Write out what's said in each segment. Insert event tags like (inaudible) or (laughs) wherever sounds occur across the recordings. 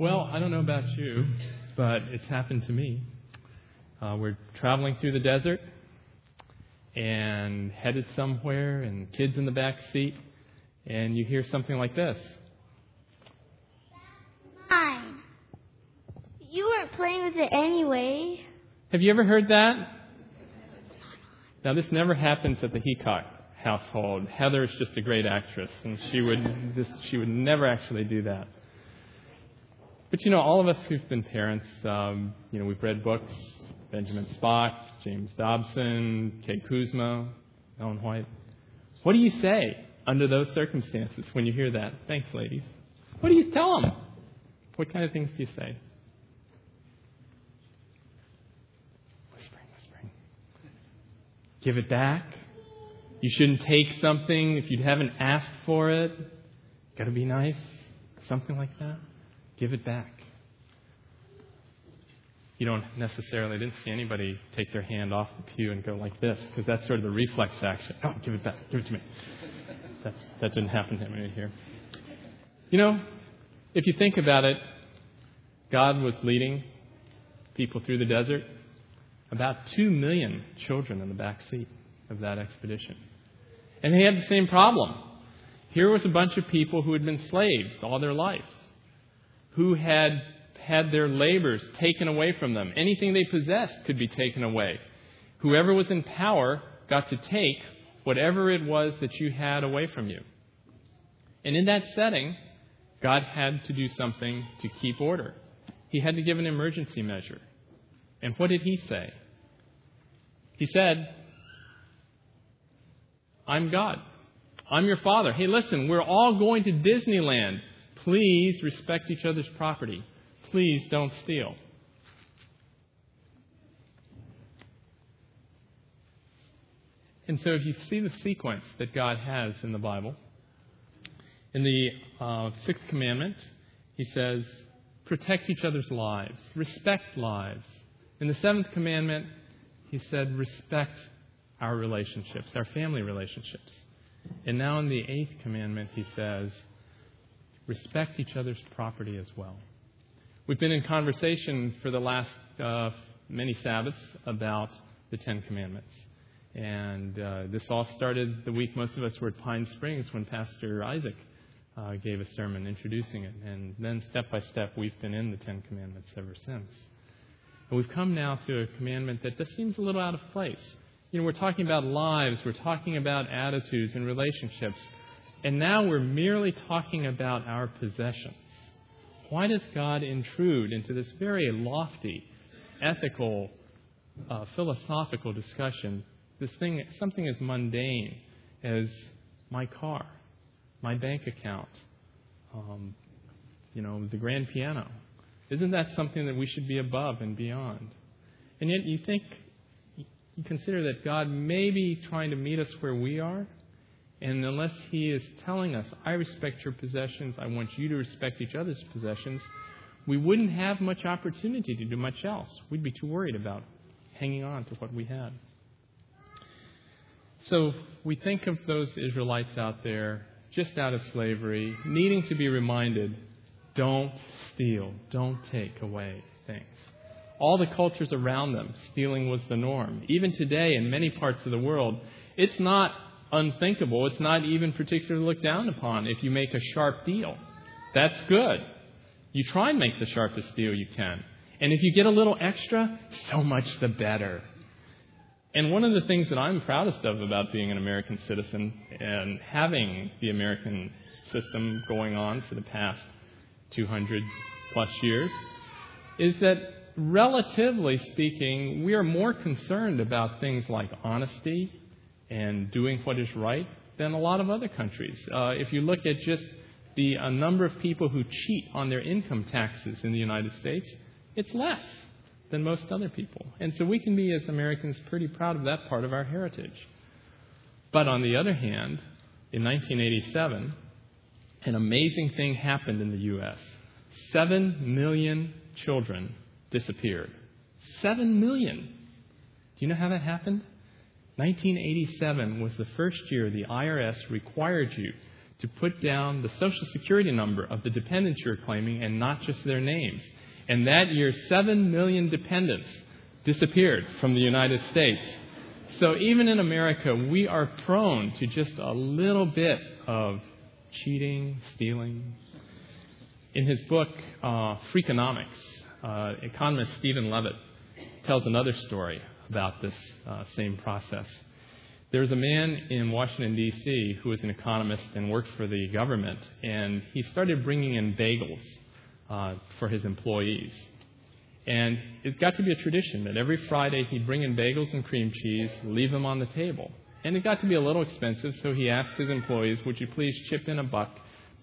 Well, I don't know about you, but it's happened to me. Uh, we're traveling through the desert and headed somewhere, and kids in the back seat, and you hear something like this. Mine. You weren't playing with it anyway. Have you ever heard that? Now, this never happens at the Heacock household. Heather is just a great actress, and she would this, she would never actually do that. But you know, all of us who've been parents, um, you know, we've read books: Benjamin Spock, James Dobson, Kay Kuzma, Ellen White. What do you say under those circumstances when you hear that? Thanks, ladies. What do you tell them? What kind of things do you say? Whispering, whispering. Give it back. You shouldn't take something if you haven't asked for it. Got to be nice. Something like that. Give it back. You don't necessarily, I didn't see anybody take their hand off the pew and go like this, because that's sort of the reflex action. Oh, give it back. Give it to me. (laughs) That's, that didn't happen to me here. You know, if you think about it, God was leading people through the desert. About two million children in the back seat of that expedition. And they had the same problem. Here was a bunch of people who had been slaves all their lives, who had had their labors taken away from them. Anything they possessed could be taken away. Whoever was in power got to take whatever it was that you had away from you. And in that setting, God had to do something to keep order. He had to give an emergency measure. And what did he say? He said, I'm God. I'm your father. Hey, listen, we're all going to Disneyland. Please respect each other's property. Please don't steal. And so, if you see the sequence that God has in the Bible, in the uh, sixth commandment, he says, protect each other's lives, respect lives. In the seventh commandment, he said, respect our relationships, our family relationships. And now in the eighth commandment, he says, respect each other's property as well. We've been in conversation for the last uh, many Sabbaths about the Ten Commandments. And uh, this all started the week most of us were at Pine Springs when Pastor Isaac uh, gave a sermon introducing it. And then step by step, we've been in the Ten Commandments ever since. And we've come now to a commandment that just seems a little out of place. You know, we're talking about lives, we're talking about attitudes and relationships, and now we're merely talking about our possessions. Why does God intrude into this very lofty, ethical, uh, philosophical discussion? This thing, something as mundane as my car, my bank account, um, you know, the grand piano. Isn't that something that we should be above and beyond? And yet, you think you consider that God may be trying to meet us where we are. And unless He is telling us, I respect your possessions, I want you to respect each other's possessions, we wouldn't have much opportunity to do much else. We'd be too worried about hanging on to what we had. So we think of those Israelites out there, just out of slavery, needing to be reminded don't steal, don't take away things all the cultures around them, stealing was the norm. Even today, in many parts of the world, it's not unthinkable. It's not even particularly looked down upon if you make a sharp deal. That's good. You try and make the sharpest deal you can. And if you get a little extra, so much the better. And one of the things that I'm proudest of about being an American citizen and having the American system going on for the past 200 plus years is that relatively speaking, we are more concerned about things like honesty and doing what is right than a lot of other countries. Uh, if you look at just the uh, number of people who cheat on their income taxes in the United States, it's less than most other people. And so we can be, as Americans, pretty proud of that part of our heritage. But on the other hand, in 1987, an amazing thing happened in the U.S. Seven million children disappeared. Seven million. Do you know how that happened? 1987 was the first year the IRS required you to put down the social security number of the dependents you're claiming and not just their names. And that year, 7 million dependents disappeared from the United States. So even in America, we are prone to just a little bit of cheating, stealing. In his book, uh, Freakonomics, uh, economist Stephen Levitt tells another story about this uh, same process. There's a man in Washington, D.C., who is an economist and works for the government, and he started bringing in bagels uh, for his employees. And it got to be a tradition that every Friday he'd bring in bagels and cream cheese, leave them on the table. And it got to be a little expensive, so he asked his employees, Would you please chip in a buck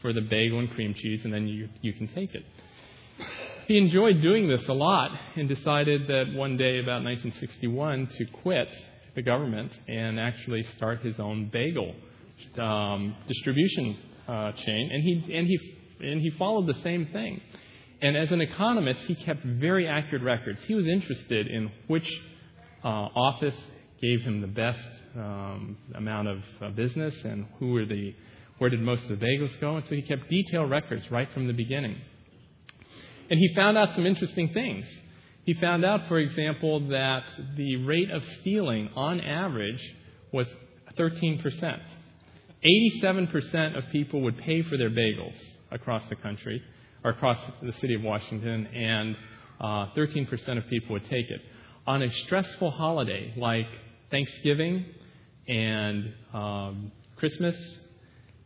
for the bagel and cream cheese, and then you, you can take it. He enjoyed doing this a lot and decided that one day, about 1961, to quit the government and actually start his own bagel um, distribution uh, chain. And he, and, he, and he followed the same thing. And as an economist, he kept very accurate records. He was interested in which uh, office gave him the best um, amount of uh, business and who were the, where did most of the bagels go. And so he kept detailed records right from the beginning. And he found out some interesting things. He found out, for example, that the rate of stealing on average was 13%. 87% of people would pay for their bagels across the country, or across the city of Washington, and uh, 13% of people would take it. On a stressful holiday like Thanksgiving and um, Christmas,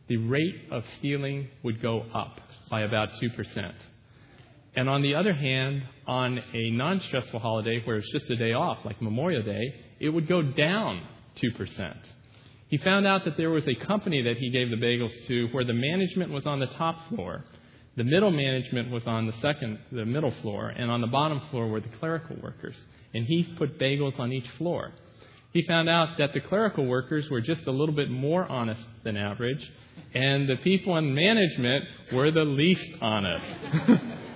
the rate of stealing would go up by about 2%. And on the other hand, on a non stressful holiday where it's just a day off, like Memorial Day, it would go down 2%. He found out that there was a company that he gave the bagels to where the management was on the top floor, the middle management was on the second, the middle floor, and on the bottom floor were the clerical workers. And he put bagels on each floor. He found out that the clerical workers were just a little bit more honest than average, and the people in management were the least honest. (laughs)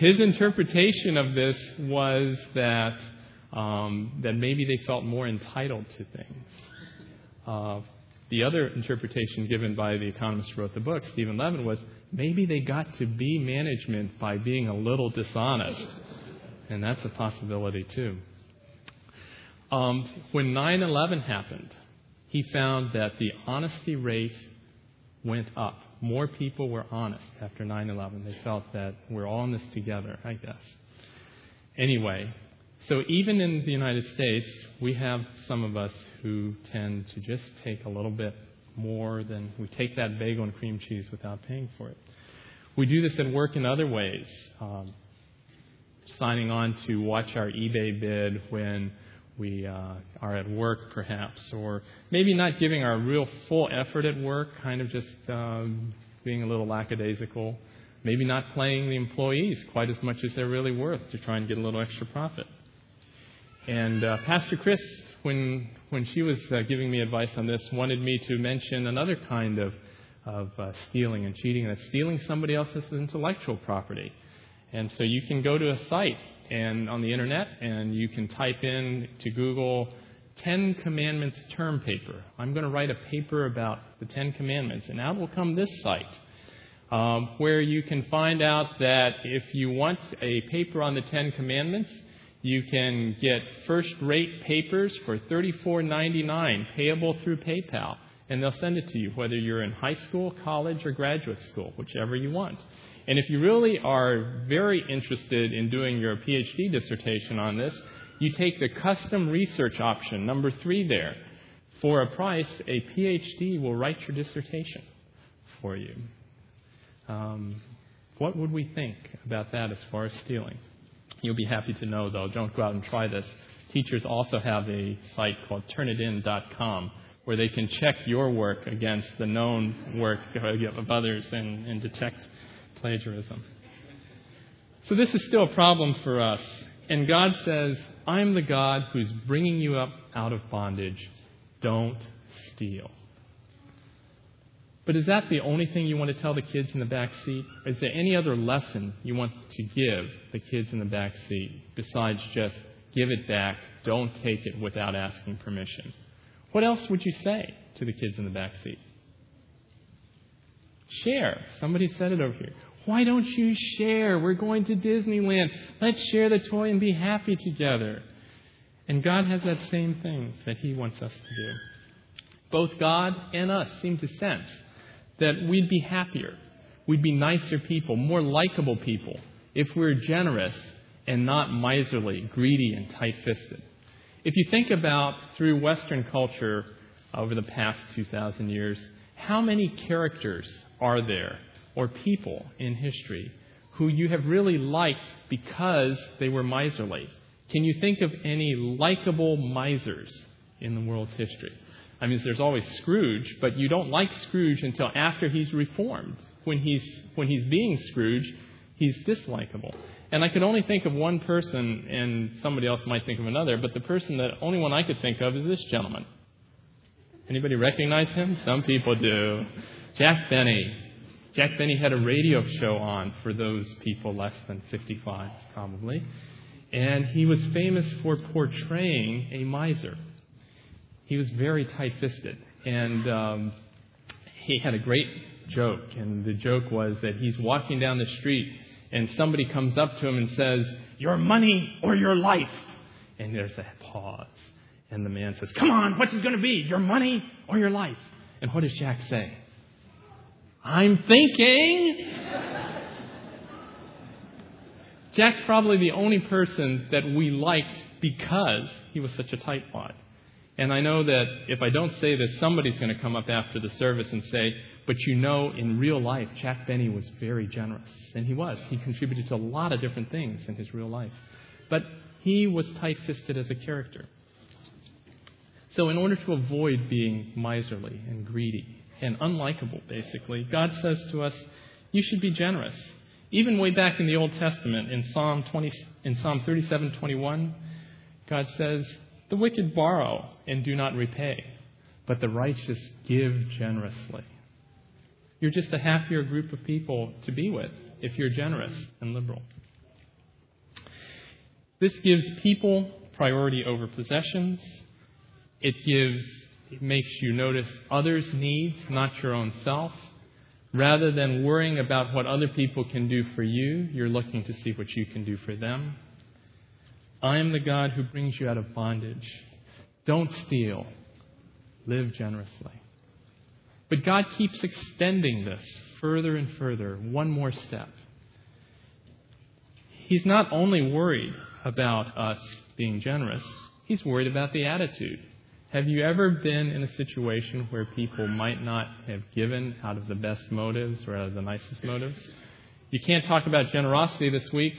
his interpretation of this was that um, that maybe they felt more entitled to things. Uh, the other interpretation given by the economist who wrote the book, Stephen Levitt, was maybe they got to be management by being a little dishonest. And that's a possibility too. Um, when 9 11 happened, he found that the honesty rate went up more people were honest after 9 11. They felt that we're all in this together, I guess. Anyway, so even in the United States, we have some of us who tend to just take a little bit more than we take that bagel and cream cheese without paying for it. We do this at work in other ways. Um, signing on to watch our eBay bid when we uh, are at work, perhaps, or maybe not giving our real full effort at work, kind of just um, being a little lackadaisical, maybe not paying the employees quite as much as they're really worth to try and get a little extra profit. And uh, Pastor Chris, when when she was uh, giving me advice on this, wanted me to mention another kind of of uh, stealing and cheating, and that's stealing somebody else's intellectual property. And so you can go to a site and on the internet, and you can type in to Google Ten Commandments term paper. I'm going to write a paper about the Ten Commandments, and out will come this site. Um, where you can find out that if you want a paper on the Ten Commandments, you can get first rate papers for $34.99 payable through PayPal, and they'll send it to you whether you're in high school, college, or graduate school, whichever you want. And if you really are very interested in doing your PhD dissertation on this, you take the custom research option, number three there. For a price, a PhD will write your dissertation for you. Um, what would we think about that as far as stealing? You'll be happy to know, though, don't go out and try this. Teachers also have a site called turnitin.com where they can check your work against the known work of others and, and detect plagiarism. So this is still a problem for us. And God says, I'm the God who's bringing you up out of bondage. Don't steal. But is that the only thing you want to tell the kids in the back seat? Is there any other lesson you want to give the kids in the back seat besides just give it back, don't take it without asking permission? What else would you say to the kids in the back seat? Share. Somebody said it over here. Why don't you share? We're going to Disneyland. Let's share the toy and be happy together. And God has that same thing that He wants us to do. Both God and us seem to sense that we'd be happier, we'd be nicer people, more likable people, if we're generous and not miserly, greedy, and tight fisted. If you think about through Western culture over the past 2,000 years, how many characters are there or people in history who you have really liked because they were miserly? Can you think of any likable misers in the world's history? I mean, there's always Scrooge, but you don't like Scrooge until after he's reformed. When he's, when he's being Scrooge, he's dislikable. And I could only think of one person, and somebody else might think of another, but the person that only one I could think of is this gentleman. Anybody recognize him? Some people do. Jack Benny. Jack Benny had a radio show on for those people less than 55, probably. And he was famous for portraying a miser. He was very tight fisted. And um, he had a great joke. And the joke was that he's walking down the street and somebody comes up to him and says, Your money or your life? And there's a pause. And the man says, Come on, what's it going to be? Your money or your life? And what does Jack say? I'm thinking. Jack's probably the only person that we liked because he was such a tightwad. And I know that if I don't say this, somebody's going to come up after the service and say, but you know, in real life, Jack Benny was very generous. And he was. He contributed to a lot of different things in his real life. But he was tight fisted as a character. So, in order to avoid being miserly and greedy and unlikable, basically, God says to us, you should be generous. Even way back in the Old Testament, in Psalm 20, in Psalm 37:21, God says, "The wicked borrow and do not repay, but the righteous give generously." You're just a happier group of people to be with if you're generous and liberal. This gives people priority over possessions. It gives it makes you notice others' needs, not your own self. Rather than worrying about what other people can do for you, you're looking to see what you can do for them. I am the God who brings you out of bondage. Don't steal. Live generously. But God keeps extending this further and further, one more step. He's not only worried about us being generous, He's worried about the attitude. Have you ever been in a situation where people might not have given out of the best motives or out of the nicest motives? You can't talk about generosity this week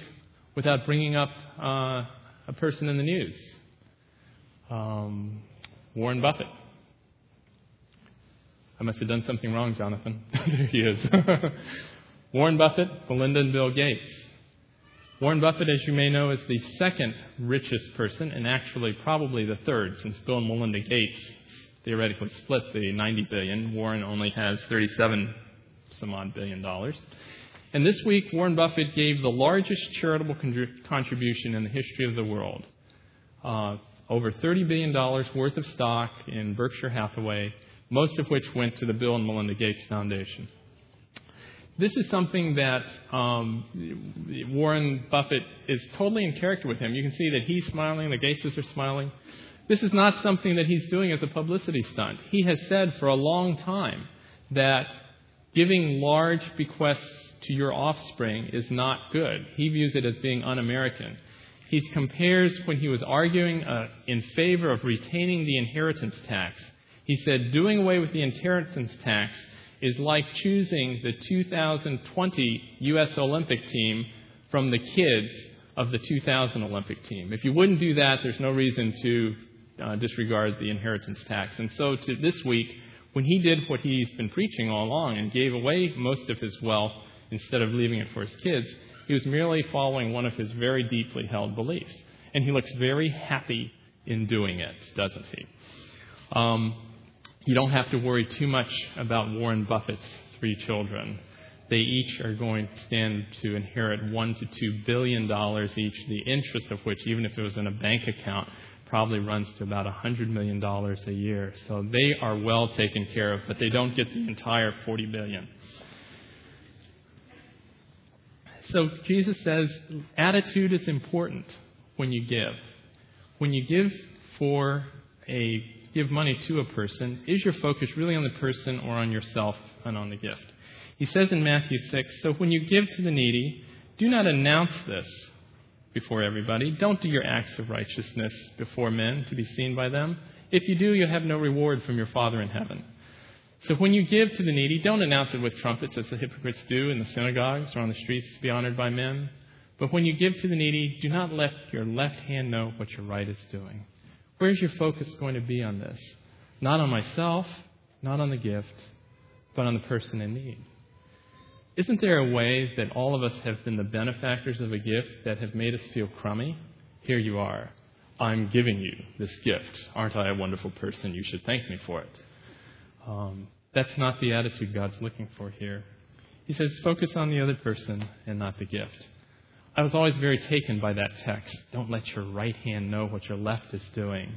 without bringing up uh, a person in the news um, Warren Buffett. I must have done something wrong, Jonathan. (laughs) there he is. (laughs) Warren Buffett, Melinda and Bill Gates. Warren Buffett, as you may know, is the second richest person, and actually probably the third, since Bill and Melinda Gates theoretically split the 90 billion. Warren only has 37 some odd billion dollars. And this week, Warren Buffett gave the largest charitable contribution in the history of the world. Uh, over $30 billion worth of stock in Berkshire Hathaway most of which went to the Bill and Melinda Gates Foundation. This is something that um, Warren Buffett is totally in character with him. You can see that he's smiling, the Gateses are smiling. This is not something that he's doing as a publicity stunt. He has said for a long time that giving large bequests to your offspring is not good. He views it as being un American. He compares when he was arguing uh, in favor of retaining the inheritance tax he said, doing away with the inheritance tax is like choosing the 2020 U.S. Olympic team from the kids of the 2000 Olympic team. If you wouldn't do that, there's no reason to uh, disregard the inheritance tax. And so to this week, when he did what he's been preaching all along and gave away most of his wealth instead of leaving it for his kids, he was merely following one of his very deeply held beliefs. And he looks very happy in doing it, doesn't he? Um, you don't have to worry too much about Warren Buffett's three children. They each are going to stand to inherit one to two billion dollars each, the interest of which, even if it was in a bank account, probably runs to about a hundred million dollars a year. So they are well taken care of, but they don't get the entire forty billion. So Jesus says attitude is important when you give. When you give for a give money to a person, is your focus really on the person or on yourself and on the gift? He says in Matthew 6, so when you give to the needy, do not announce this before everybody. Don't do your acts of righteousness before men to be seen by them. If you do, you'll have no reward from your Father in heaven. So when you give to the needy, don't announce it with trumpets as the hypocrites do in the synagogues or on the streets to be honored by men. But when you give to the needy, do not let your left hand know what your right is doing. Where's your focus going to be on this? Not on myself, not on the gift, but on the person in need. Isn't there a way that all of us have been the benefactors of a gift that have made us feel crummy? Here you are. I'm giving you this gift. Aren't I a wonderful person? You should thank me for it. Um, that's not the attitude God's looking for here. He says, focus on the other person and not the gift. I was always very taken by that text. Don't let your right hand know what your left is doing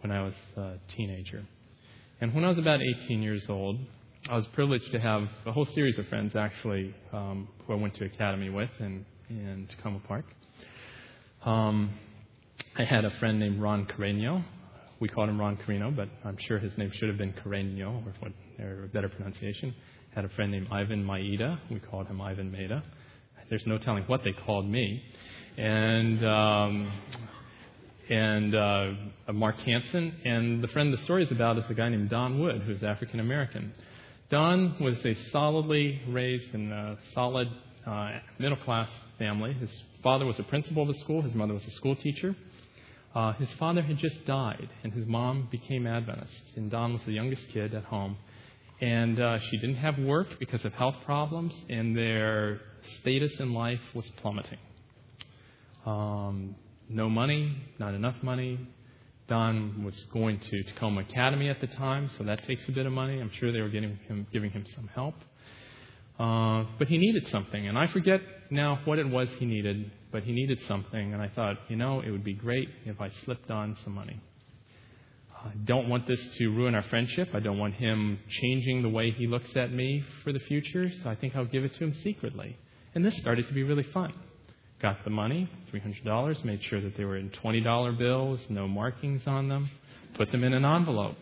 when I was a teenager. And when I was about 18 years old, I was privileged to have a whole series of friends, actually, um, who I went to academy with in, in Takoma Park. Um, I had a friend named Ron Carreño, we called him Ron Carino, but I'm sure his name should have been Carreño, or, or a better pronunciation. Had a friend named Ivan Maeda. We called him Ivan Maeda. There's no telling what they called me. And um, and uh, Mark Hansen. And the friend the story is about is a guy named Don Wood, who's African American. Don was a solidly raised in a solid uh, middle class family. His father was a principal of a school. His mother was a school teacher. Uh, his father had just died, and his mom became Adventist. And Don was the youngest kid at home. And uh, she didn't have work because of health problems, and their status in life was plummeting. Um, no money, not enough money. Don was going to Takoma Academy at the time, so that takes a bit of money. I'm sure they were getting him, giving him some help. Uh, but he needed something, and I forget now what it was he needed, but he needed something, and I thought, you know, it would be great if I slipped on some money. I don't want this to ruin our friendship. I don't want him changing the way he looks at me for the future, so I think I'll give it to him secretly. And this started to be really fun. Got the money, $300, made sure that they were in $20 bills, no markings on them, put them in an envelope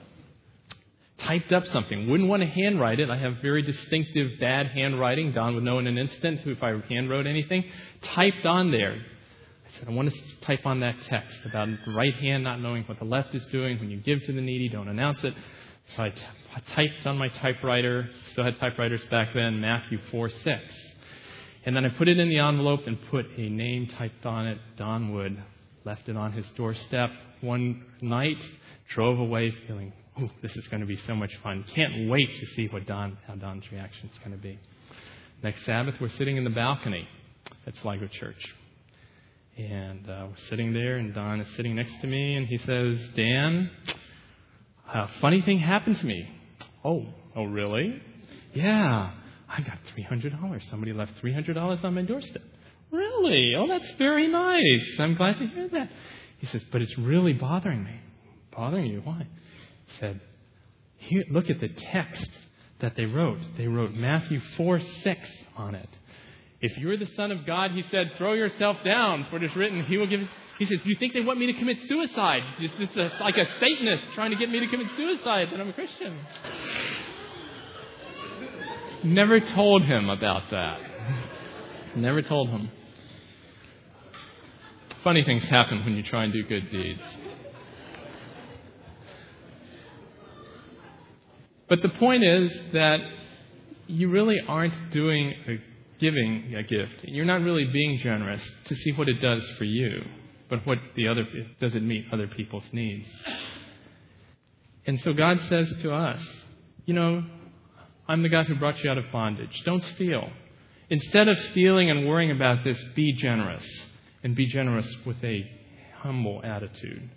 typed up something. Wouldn't want to handwrite it. I have very distinctive bad handwriting. Don would know in an instant if I handwrote anything. Typed on there. I said, I want to type on that text about the right hand not knowing what the left is doing. When you give to the needy, don't announce it. So I, t- I typed on my typewriter, still had typewriters back then, Matthew 4 6. And then I put it in the envelope and put a name typed on it, Don Wood. Left it on his doorstep one night, drove away feeling Ooh, this is going to be so much fun. Can't wait to see what Don, how Don's reaction is going to be. Next Sabbath, we're sitting in the balcony at Sligo Church. And uh, we're sitting there, and Don is sitting next to me, and he says, Dan, a funny thing happened to me. Oh, oh, really? Yeah, I got $300. Somebody left $300 on my doorstep. Really? Oh, that's very nice. I'm glad to hear that. He says, but it's really bothering me. Bothering you? Why? He said, Here, look at the text that they wrote. They wrote Matthew 4 6 on it. If you're the Son of God, he said, throw yourself down, for it is written, he will give. He says, Do you think they want me to commit suicide? Is this a, like a Satanist trying to get me to commit suicide that I'm a Christian? Never told him about that. Never told him. Funny things happen when you try and do good deeds. But the point is that you really aren't doing a giving a gift. You're not really being generous to see what it does for you, but what the other does it meet other people's needs. And so God says to us, you know, I'm the God who brought you out of bondage. Don't steal. Instead of stealing and worrying about this, be generous. And be generous with a humble attitude.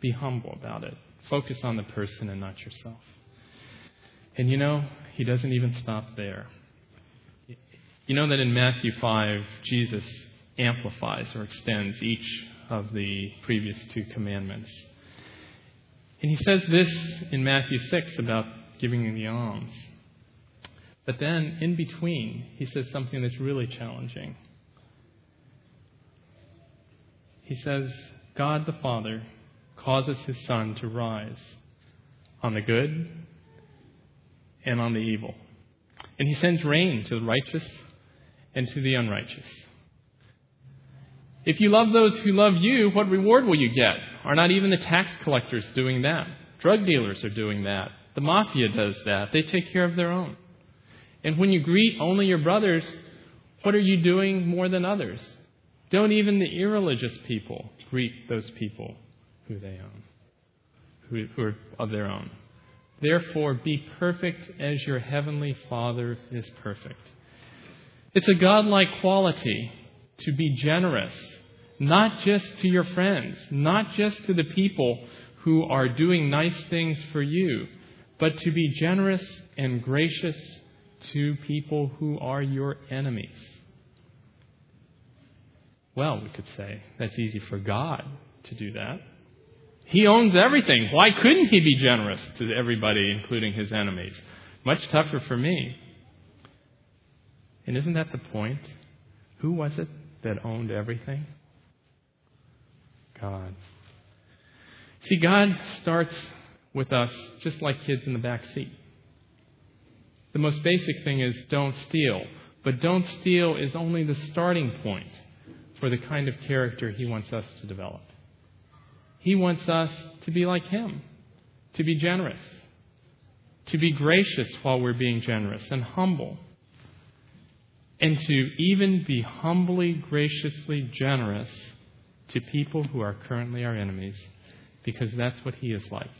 Be humble about it. Focus on the person and not yourself. And you know, he doesn't even stop there. You know that in Matthew 5, Jesus amplifies or extends each of the previous two commandments. And he says this in Matthew 6 about giving in the alms. But then, in between, he says something that's really challenging. he says, God the Father causes his sun to rise on the good and on the evil. And he sends rain to the righteous and to the unrighteous. If you love those who love you, what reward will you get? Are not even the tax collectors doing that? Drug dealers are doing that. The mafia does that. They take care of their own. And when you greet only your brothers, what are you doing more than others? Don't even the irreligious people greet those people who they own, who, who are of their own. Therefore, be perfect as your heavenly Father is perfect. It's a godlike quality to be generous, not just to your friends, not just to the people who are doing nice things for you, but to be generous and gracious to people who are your enemies. Well, we could say that's easy for God to do that. He owns everything. Why couldn't he be generous to everybody, including his enemies? Much tougher for me. And isn't that the point? Who was it that owned everything? God. See, God starts with us just like kids in the back seat. The most basic thing is don't steal. But don't steal is only the starting point for the kind of character He wants us to develop. He wants us to be like Him, to be generous, to be gracious while we're being generous, and humble. And to even be humbly, graciously generous to people who are currently our enemies, because that's what He is like.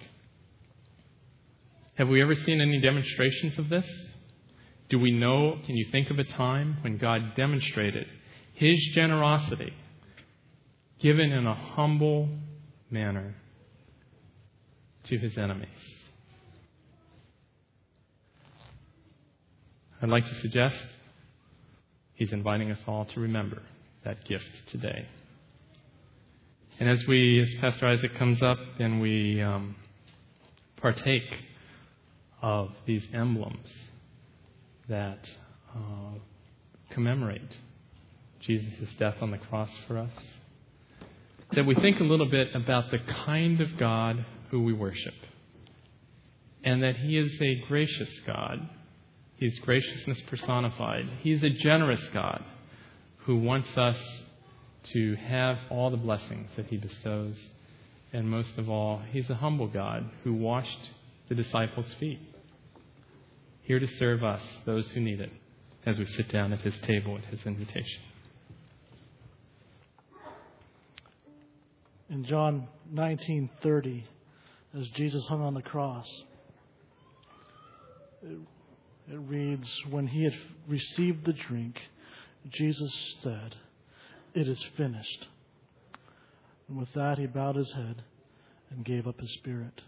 Have we ever seen any demonstrations of this? Do we know, can you think of a time when God demonstrated His generosity given in a humble manner to His enemies? I'd like to suggest He's inviting us all to remember that gift today. And as we, as Pastor Isaac comes up and we um, partake of these emblems that uh, commemorate Jesus' death on the cross for us, that we think a little bit about the kind of God who we worship, and that He is a gracious God. He's graciousness personified. He's a generous God who wants us to have all the blessings that He bestows. And most of all, He's a humble God who washed the disciples' feet here to serve us, those who need it, as we sit down at his table at his invitation. In John 19:30, as Jesus hung on the cross, it, it reads, "When he had received the drink, Jesus said, "It is finished." And with that, he bowed his head and gave up his spirit.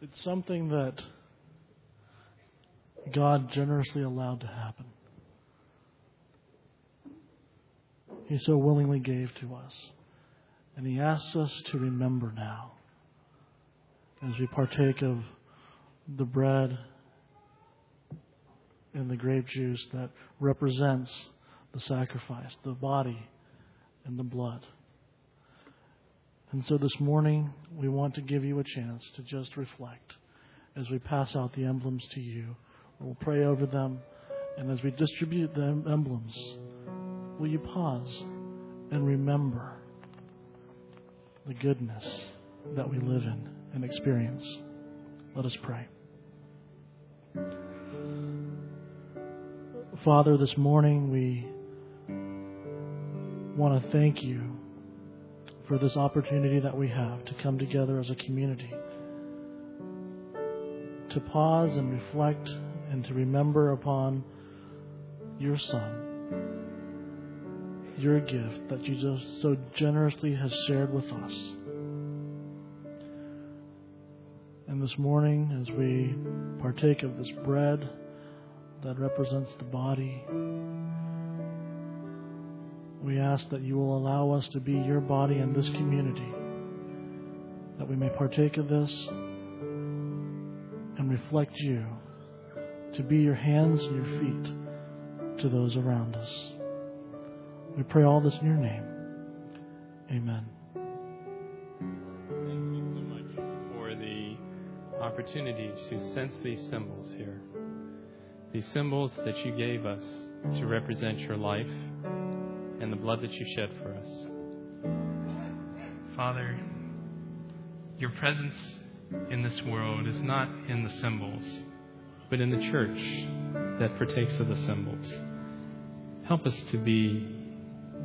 It's something that God generously allowed to happen. He so willingly gave to us. And He asks us to remember now as we partake of the bread and the grape juice that represents the sacrifice, the body and the blood. And so this morning, we want to give you a chance to just reflect as we pass out the emblems to you. We'll pray over them. And as we distribute the emblems, will you pause and remember the goodness that we live in and experience? Let us pray. Father, this morning we want to thank you for this opportunity that we have to come together as a community, to pause and reflect and to remember upon your Son, your gift that Jesus so generously has shared with us. And this morning, as we partake of this bread that represents the body, we ask that you will allow us to be your body in this community, that we may partake of this and reflect you, to be your hands and your feet to those around us. We pray all this in your name. Amen. Thank you so much for the opportunity to sense these symbols here. These symbols that you gave us to represent your life and the blood that you shed for us. Father, your presence in this world is not in the symbols, but in the church that partakes of the symbols. Help us to be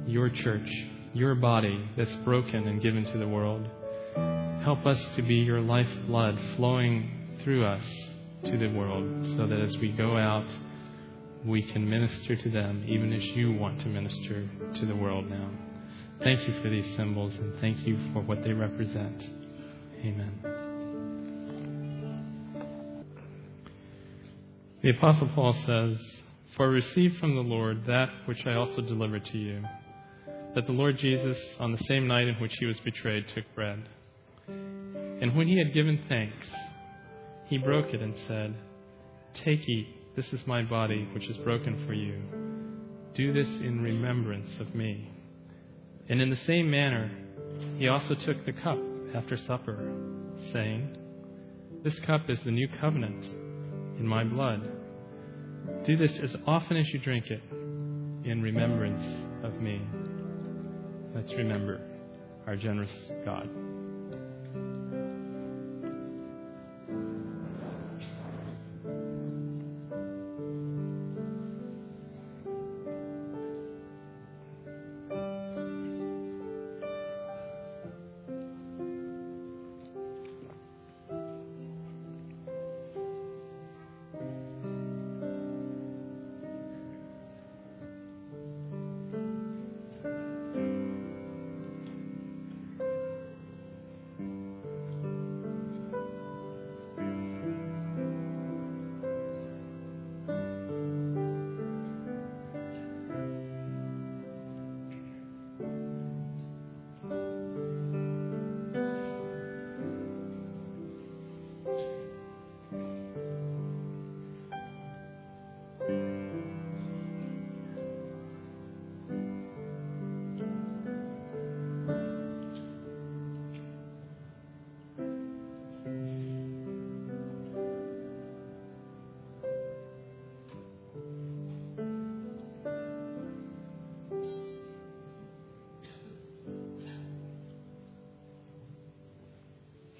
your church, your body that's broken and given to the world. Help us to be your lifeblood flowing through us to the world so that as we go out, we can minister to them even as you want to minister to the world now. Thank you for these symbols and thank you for what they represent. Amen. The Apostle Paul says, For I received from the Lord that which I also delivered to you, that the Lord Jesus, on the same night in which he was betrayed, took bread. And when he had given thanks, he broke it and said, Take, eat, this is my body, which is broken for you. Do this in remembrance of me. And in the same manner, he also took the cup after supper, saying, This cup is the new covenant in my blood. Do this as often as you drink it in remembrance of me. Let's remember our generous God.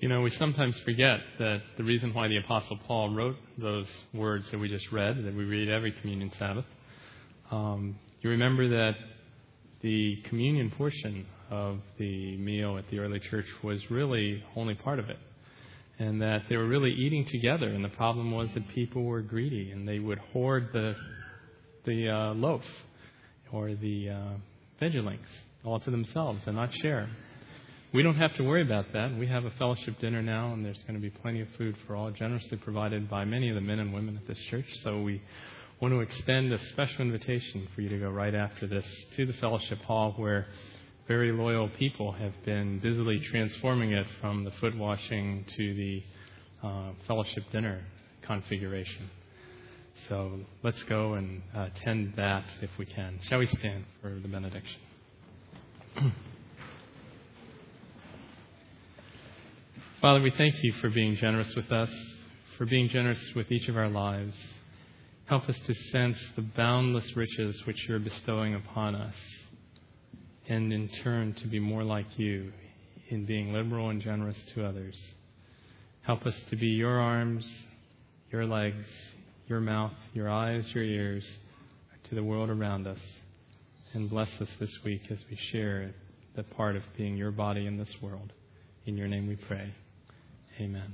You know, we sometimes forget that the reason why the Apostle Paul wrote those words that we just read, that we read every communion Sabbath, um, you remember that the communion portion of the meal at the early church was really only part of it. And that they were really eating together, and the problem was that people were greedy and they would hoard the, the uh, loaf or the uh, veggie links all to themselves and not share. We don't have to worry about that. We have a fellowship dinner now, and there's going to be plenty of food for all, generously provided by many of the men and women at this church. So we want to extend a special invitation for you to go right after this to the fellowship hall where very loyal people have been busily transforming it from the foot washing to the uh, fellowship dinner configuration. So let's go and attend that if we can. Shall we stand for the benediction? (clears throat) Father, we thank you for being generous with us, for being generous with each of our lives. Help us to sense the boundless riches which you're bestowing upon us, and in turn to be more like you in being liberal and generous to others. Help us to be your arms, your legs, your mouth, your eyes, your ears to the world around us. And bless us this week as we share the part of being your body in this world. In your name we pray. Amen.